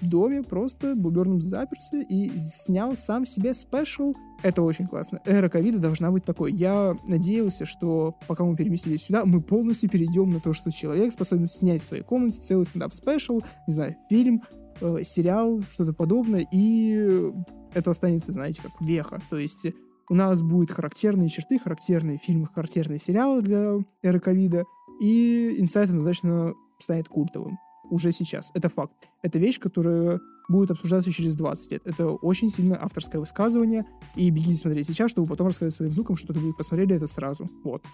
доме, просто Бо Бёрнем заперся и снял сам себе special. Это очень классно. Эра ковида должна быть такой. Я надеялся, что пока мы переместились сюда, мы полностью перейдем на то, что человек способен снять в своей комнате целый стендап- special, не знаю, фильм, э, сериал, что-то подобное, и это останется, знаете, как веха. То есть у нас будут характерные черты, характерные фильмы, характерные сериалы для эры ковида, и инсайт однозначно станет культовым. Уже сейчас. Это факт. Это вещь, которая будет обсуждаться через 20 лет. Это очень сильно авторское высказывание, и бегите смотреть сейчас, чтобы потом рассказать своим внукам, что вы посмотрели это сразу. Вот.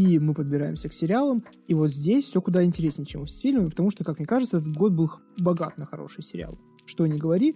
И мы подбираемся к сериалам, и вот здесь все куда интереснее, чем с фильмами, потому что, как мне кажется, этот год был богат на хороший сериал. Что не говори,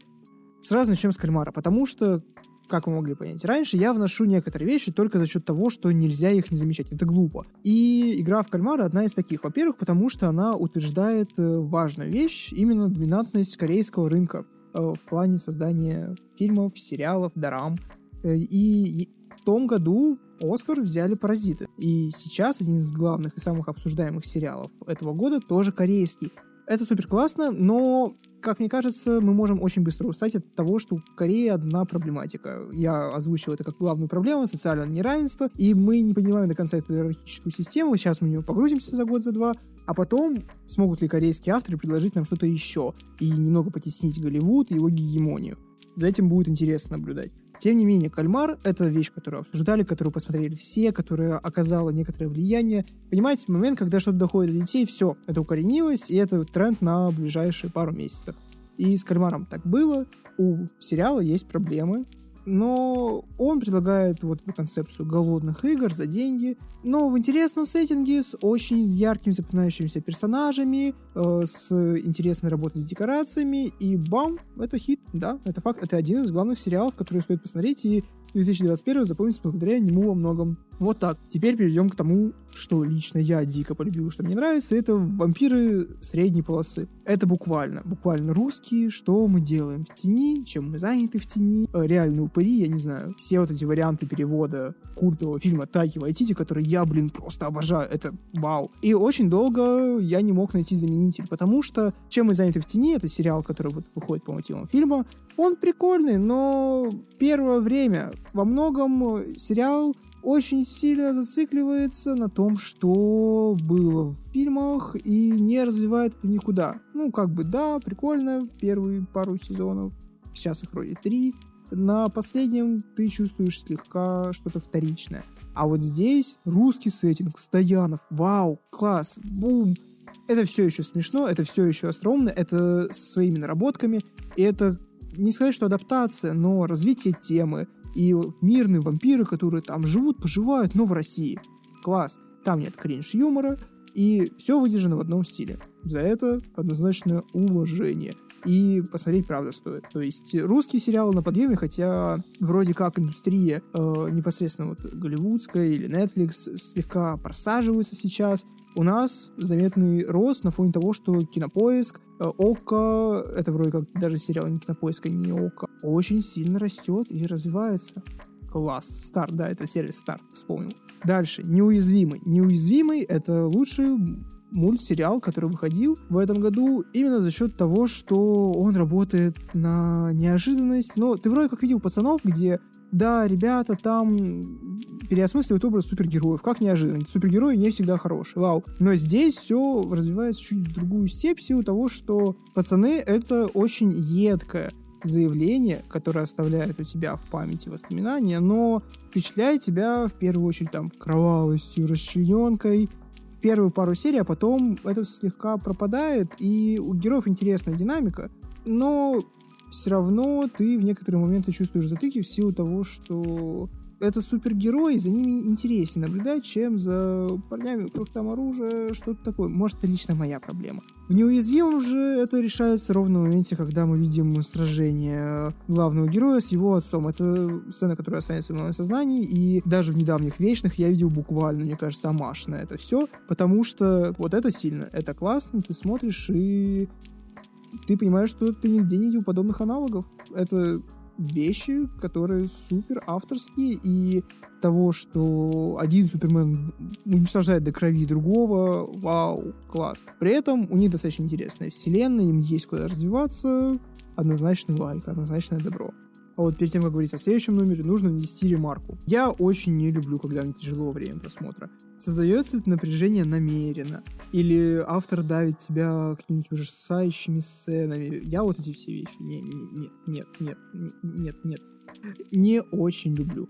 сразу начнем с «Кальмара», потому что как вы могли понять раньше, я вношу некоторые вещи только за счет того, что нельзя их не замечать. Это глупо. И игра в кальмара одна из таких. Во-первых, потому что она утверждает э, важную вещь, именно доминантность корейского рынка э, в плане создания фильмов, сериалов, дорам. Э, и том году Оскар взяли «Паразиты». И сейчас один из главных и самых обсуждаемых сериалов этого года тоже корейский. Это супер классно, но, как мне кажется, мы можем очень быстро устать от того, что в Корее одна проблематика. Я озвучил это как главную проблему, социальное неравенство, и мы не понимаем до конца эту иерархическую систему, сейчас мы в нее погрузимся за год, за два, а потом смогут ли корейские авторы предложить нам что-то еще и немного потеснить Голливуд и его гегемонию. За этим будет интересно наблюдать. Тем не менее, «Кальмар» — это вещь, которую обсуждали, которую посмотрели все, которая оказала некоторое влияние. Понимаете, момент, когда что-то доходит до детей, все, это укоренилось, и это тренд на ближайшие пару месяцев. И с «Кальмаром» так было. У сериала есть проблемы, но он предлагает вот эту концепцию голодных игр за деньги, но в интересном сеттинге с очень яркими запоминающимися персонажами, э, с интересной работой с декорациями, и бам, это хит, да, это факт, это один из главных сериалов, который стоит посмотреть, и 2021 запомнится благодаря нему во многом. Вот так. Теперь перейдем к тому, что лично я дико полюбил, что мне нравится, это вампиры средней полосы. Это буквально, буквально русские, что мы делаем в тени, чем мы заняты в тени, э, реальные упыри, я не знаю. Все вот эти варианты перевода культового фильма Таки Вайтити, который я, блин, просто обожаю, это вау. И очень долго я не мог найти заменитель, потому что «Чем мы заняты в тени» — это сериал, который вот выходит по мотивам фильма, он прикольный, но первое время во многом сериал очень сильно зацикливается на том, что было в фильмах, и не развивает это никуда. Ну, как бы, да, прикольно, первые пару сезонов, сейчас их вроде три. На последнем ты чувствуешь слегка что-то вторичное. А вот здесь русский сеттинг, Стоянов, вау, класс, бум. Это все еще смешно, это все еще остроумно, это со своими наработками, и это не сказать, что адаптация, но развитие темы, и мирные вампиры, которые там живут, поживают, но в России. Класс. Там нет кринж-юмора, и все выдержано в одном стиле. За это однозначное уважение. И посмотреть правда стоит. То есть русские сериалы на подъеме, хотя вроде как индустрия э, непосредственно вот голливудская или Netflix слегка просаживается сейчас, у нас заметный рост на фоне того, что Кинопоиск, э, ОКО, это вроде как даже сериал не Кинопоиска, не ОКО, очень сильно растет и развивается. Класс. Старт, да, это сервис Старт, вспомнил. Дальше. Неуязвимый. Неуязвимый — это лучший мультсериал, который выходил в этом году именно за счет того, что он работает на неожиданность. Но ты вроде как видел пацанов, где, да, ребята там переосмысливают образ супергероев. Как неожиданно. Супергерои не всегда хорошие. Вау. Но здесь все развивается чуть в другую степь в силу того, что пацаны — это очень едкое заявление, которое оставляет у тебя в памяти воспоминания, но впечатляет тебя в первую очередь там кровавостью, расчлененкой, первую пару серий, а потом это слегка пропадает, и у героев интересная динамика, но все равно ты в некоторые моменты чувствуешь затыки в силу того, что это супергерои, за ними интереснее наблюдать, чем за парнями, у которых там оружие, что-то такое. Может, это лично моя проблема. В неуязвимом же это решается ровно в моменте, когда мы видим сражение главного героя с его отцом. Это сцена, которая останется в моем сознании, и даже в недавних Вечных я видел буквально, мне кажется, амаш на это все, потому что вот это сильно, это классно, ты смотришь и ты понимаешь, что ты нигде не видел подобных аналогов. Это вещи, которые супер авторские, и того, что один Супермен уничтожает до крови другого, вау, класс. При этом у них достаточно интересная вселенная, им есть куда развиваться, однозначный лайк, однозначное добро. А вот перед тем, как говорить о следующем номере, нужно внести ремарку. Я очень не люблю, когда мне тяжело во время просмотра. Создается это напряжение намеренно. Или автор давит тебя какими-нибудь ужасающими сценами. Я вот эти все вещи не, не, нет, нет, нет, нет, нет. Не очень люблю.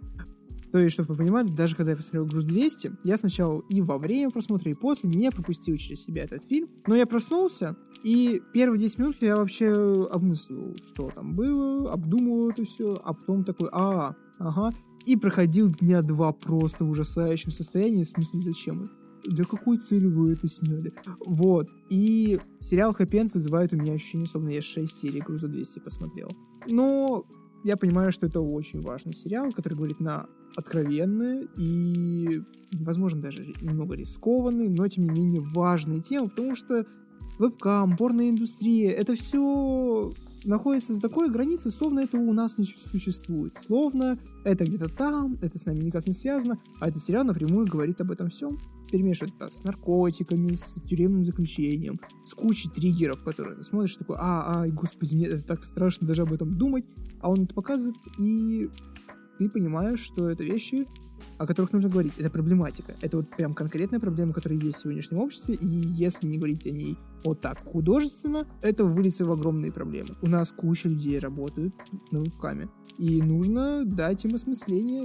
То есть, чтобы вы понимали, даже когда я посмотрел «Груз 200», я сначала и во время просмотра, и после не пропустил через себя этот фильм. Но я проснулся, И первые 10 минут я вообще обмысливал, что там было, обдумывал это все, а потом такой, а, ага, и проходил дня два просто в ужасающем состоянии, в смысле, зачем для какой цели вы это сняли? Вот. И сериал Хэппи Энд вызывает у меня ощущение, словно я 6 серий Груза 200 посмотрел. Но я понимаю, что это очень важный сериал, который говорит на откровенные и, возможно, даже немного рискованные, но, тем не менее, важные темы, потому что вебкам, порноиндустрия, это все находится за такой границей, словно этого у нас не существует. Словно это где-то там, это с нами никак не связано, а этот сериал напрямую говорит об этом всем. Перемешивает это с наркотиками, с тюремным заключением, с кучей триггеров, которые ты смотришь, такой, а, а, господи, нет, это так страшно даже об этом думать, а он это показывает, и ты понимаешь, что это вещи, о которых нужно говорить. Это проблематика. Это вот прям конкретная проблема, которая есть в сегодняшнем обществе, и если не говорить о ней вот так художественно, это выльется в огромные проблемы. У нас куча людей работают на вебкаме, и нужно дать им осмысление,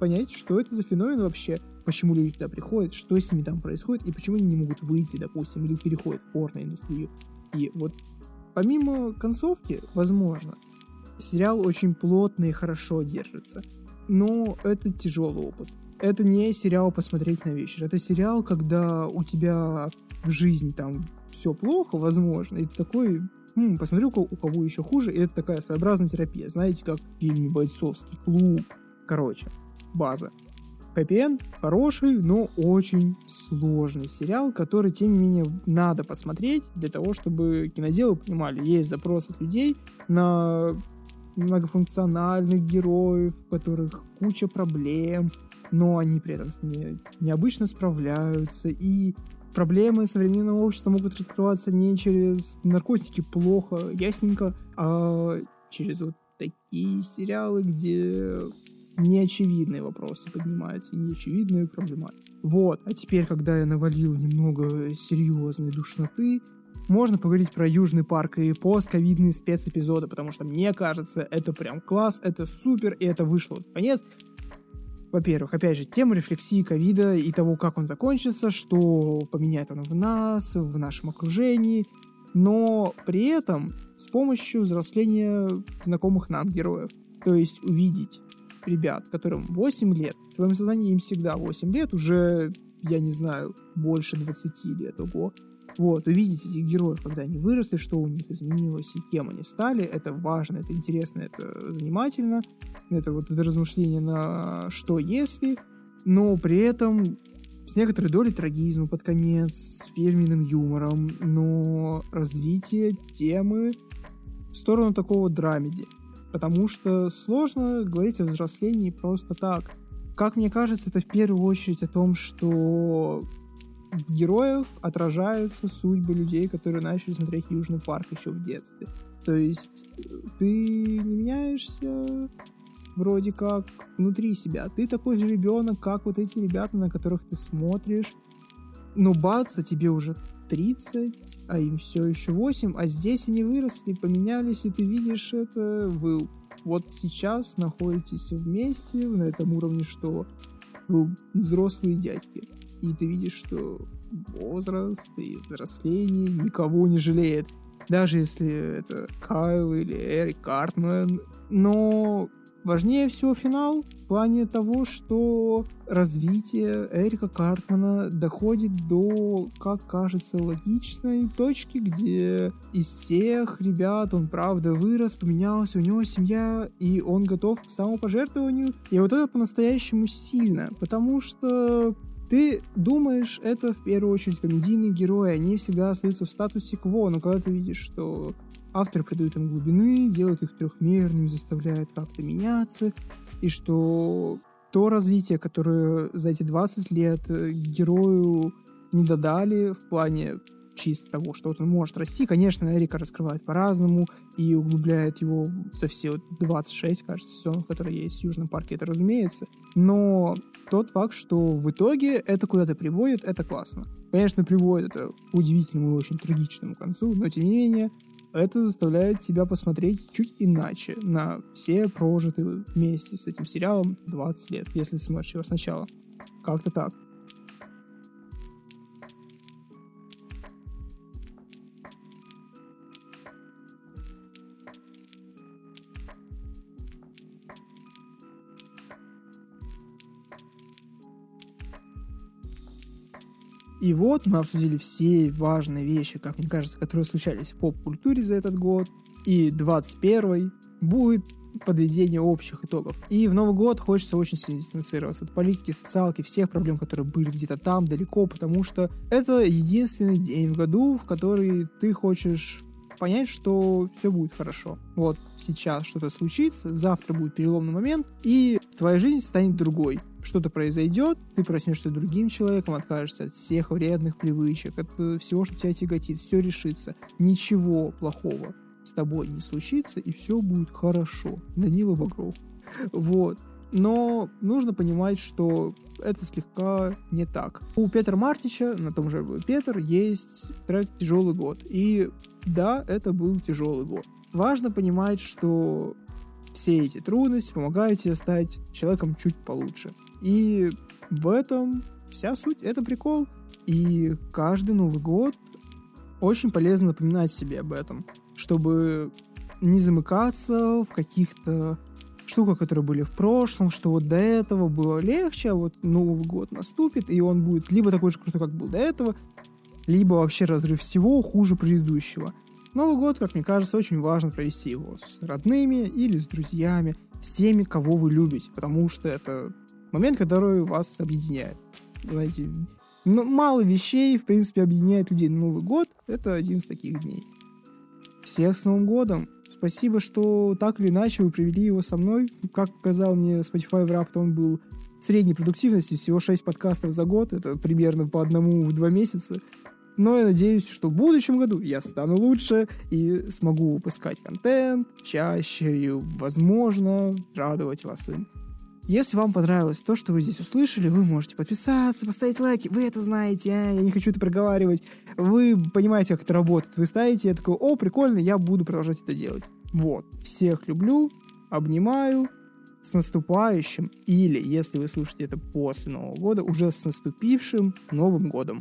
понять, что это за феномен вообще, почему люди туда приходят, что с ними там происходит, и почему они не могут выйти, допустим, или переходят в порноиндустрию. И вот помимо концовки, возможно, сериал очень плотно и хорошо держится – но это тяжелый опыт. Это не сериал посмотреть на вечер. Это сериал, когда у тебя в жизни там все плохо, возможно, и ты такой, хм, посмотрю, у кого еще хуже, и это такая своеобразная терапия. Знаете, как в фильме «Бойцовский клуб». Короче, база. Хэппи хороший, но очень сложный сериал, который, тем не менее, надо посмотреть для того, чтобы киноделы понимали, есть запрос от людей на многофункциональных героев, у которых куча проблем, но они при этом с ними необычно справляются, и проблемы современного общества могут раскрываться не через наркотики плохо, ясненько, а через вот такие сериалы, где неочевидные вопросы поднимаются, неочевидные проблемы. Вот, а теперь, когда я навалил немного серьезной душноты, можно поговорить про Южный парк и постковидные спецэпизоды, потому что мне кажется, это прям класс, это супер, и это вышло в конец. Во-первых, опять же, тема рефлексии ковида и того, как он закончится, что поменяет он в нас, в нашем окружении, но при этом с помощью взросления знакомых нам героев. То есть увидеть ребят, которым 8 лет, в твоем сознании им всегда 8 лет, уже, я не знаю, больше 20 лет, ого, вот, увидеть этих героев, когда они выросли, что у них изменилось и кем они стали, это важно, это интересно, это занимательно, это вот это размышление на что если, но при этом с некоторой долей трагизма под конец, с фирменным юмором, но развитие темы в сторону такого драмеди. Потому что сложно говорить о взрослении просто так. Как мне кажется, это в первую очередь о том, что в героях отражаются судьбы людей, которые начали смотреть Южный парк еще в детстве. То есть э, ты не меняешься вроде как внутри себя. Ты такой же ребенок, как вот эти ребята, на которых ты смотришь. Но бац, а тебе уже 30, а им все еще 8, а здесь они выросли, поменялись, и ты видишь это, вы вот сейчас находитесь вместе на этом уровне, что вы взрослые дядьки и ты видишь, что возраст и взросление никого не жалеет. Даже если это Кайл или Эрик Картман. Но важнее всего финал в плане того, что развитие Эрика Картмана доходит до, как кажется, логичной точки, где из всех ребят он правда вырос, поменялся, у него семья, и он готов к самопожертвованию. И вот это по-настоящему сильно, потому что ты думаешь, это в первую очередь комедийные герои, они всегда остаются в статусе кво, но когда ты видишь, что автор придает им глубины, делает их трехмерными, заставляет как-то меняться, и что то развитие, которое за эти 20 лет э, герою не додали в плане чисто того, что вот он может расти. Конечно, Эрика раскрывает по-разному и углубляет его со все вот 26, кажется, сезонов, которые есть в Южном парке, это разумеется. Но тот факт, что в итоге это куда-то приводит, это классно. Конечно, приводит это к удивительному и очень трагичному концу, но тем не менее, это заставляет тебя посмотреть чуть иначе на все прожитые вместе с этим сериалом 20 лет, если смотришь его сначала. Как-то так. И вот мы обсудили все важные вещи, как мне кажется, которые случались в поп-культуре за этот год. И 21 будет подведение общих итогов. И в Новый год хочется очень сильно дистанцироваться от политики, социалки, всех проблем, которые были где-то там, далеко, потому что это единственный день в году, в который ты хочешь понять, что все будет хорошо. Вот сейчас что-то случится, завтра будет переломный момент, и твоя жизнь станет другой. Что-то произойдет, ты проснешься другим человеком, откажешься от всех вредных привычек, от всего, что тебя тяготит, все решится. Ничего плохого с тобой не случится, и все будет хорошо. Данила Багров. Вот. Но нужно понимать, что это слегка не так. У Петра Мартича, на том же Петр, есть трек «Тяжелый год». И да, это был тяжелый год. Важно понимать, что все эти трудности помогают тебе стать человеком чуть получше. И в этом вся суть, это прикол. И каждый Новый год очень полезно напоминать себе об этом, чтобы не замыкаться в каких-то штуках, которые были в прошлом, что вот до этого было легче, а вот Новый год наступит, и он будет либо такой же крутой, как был до этого, либо вообще разрыв всего хуже предыдущего. Новый год, как мне кажется, очень важно провести его с родными или с друзьями, с теми, кого вы любите, потому что это момент, который вас объединяет. Знаете, мало вещей, в принципе, объединяет людей. Новый год — это один из таких дней. Всех с Новым годом! Спасибо, что так или иначе вы привели его со мной. Как показал мне Spotify Wrapped, он был средней продуктивности, всего 6 подкастов за год, это примерно по одному в два месяца. Но я надеюсь, что в будущем году я стану лучше и смогу выпускать контент чаще и, возможно, радовать вас им. Если вам понравилось то, что вы здесь услышали, вы можете подписаться, поставить лайки. Вы это знаете, а? я не хочу это проговаривать. Вы понимаете, как это работает. Вы ставите, я такой, о, прикольно, я буду продолжать это делать. Вот. Всех люблю, обнимаю, с наступающим, или, если вы слушаете это после Нового года, уже с наступившим Новым годом.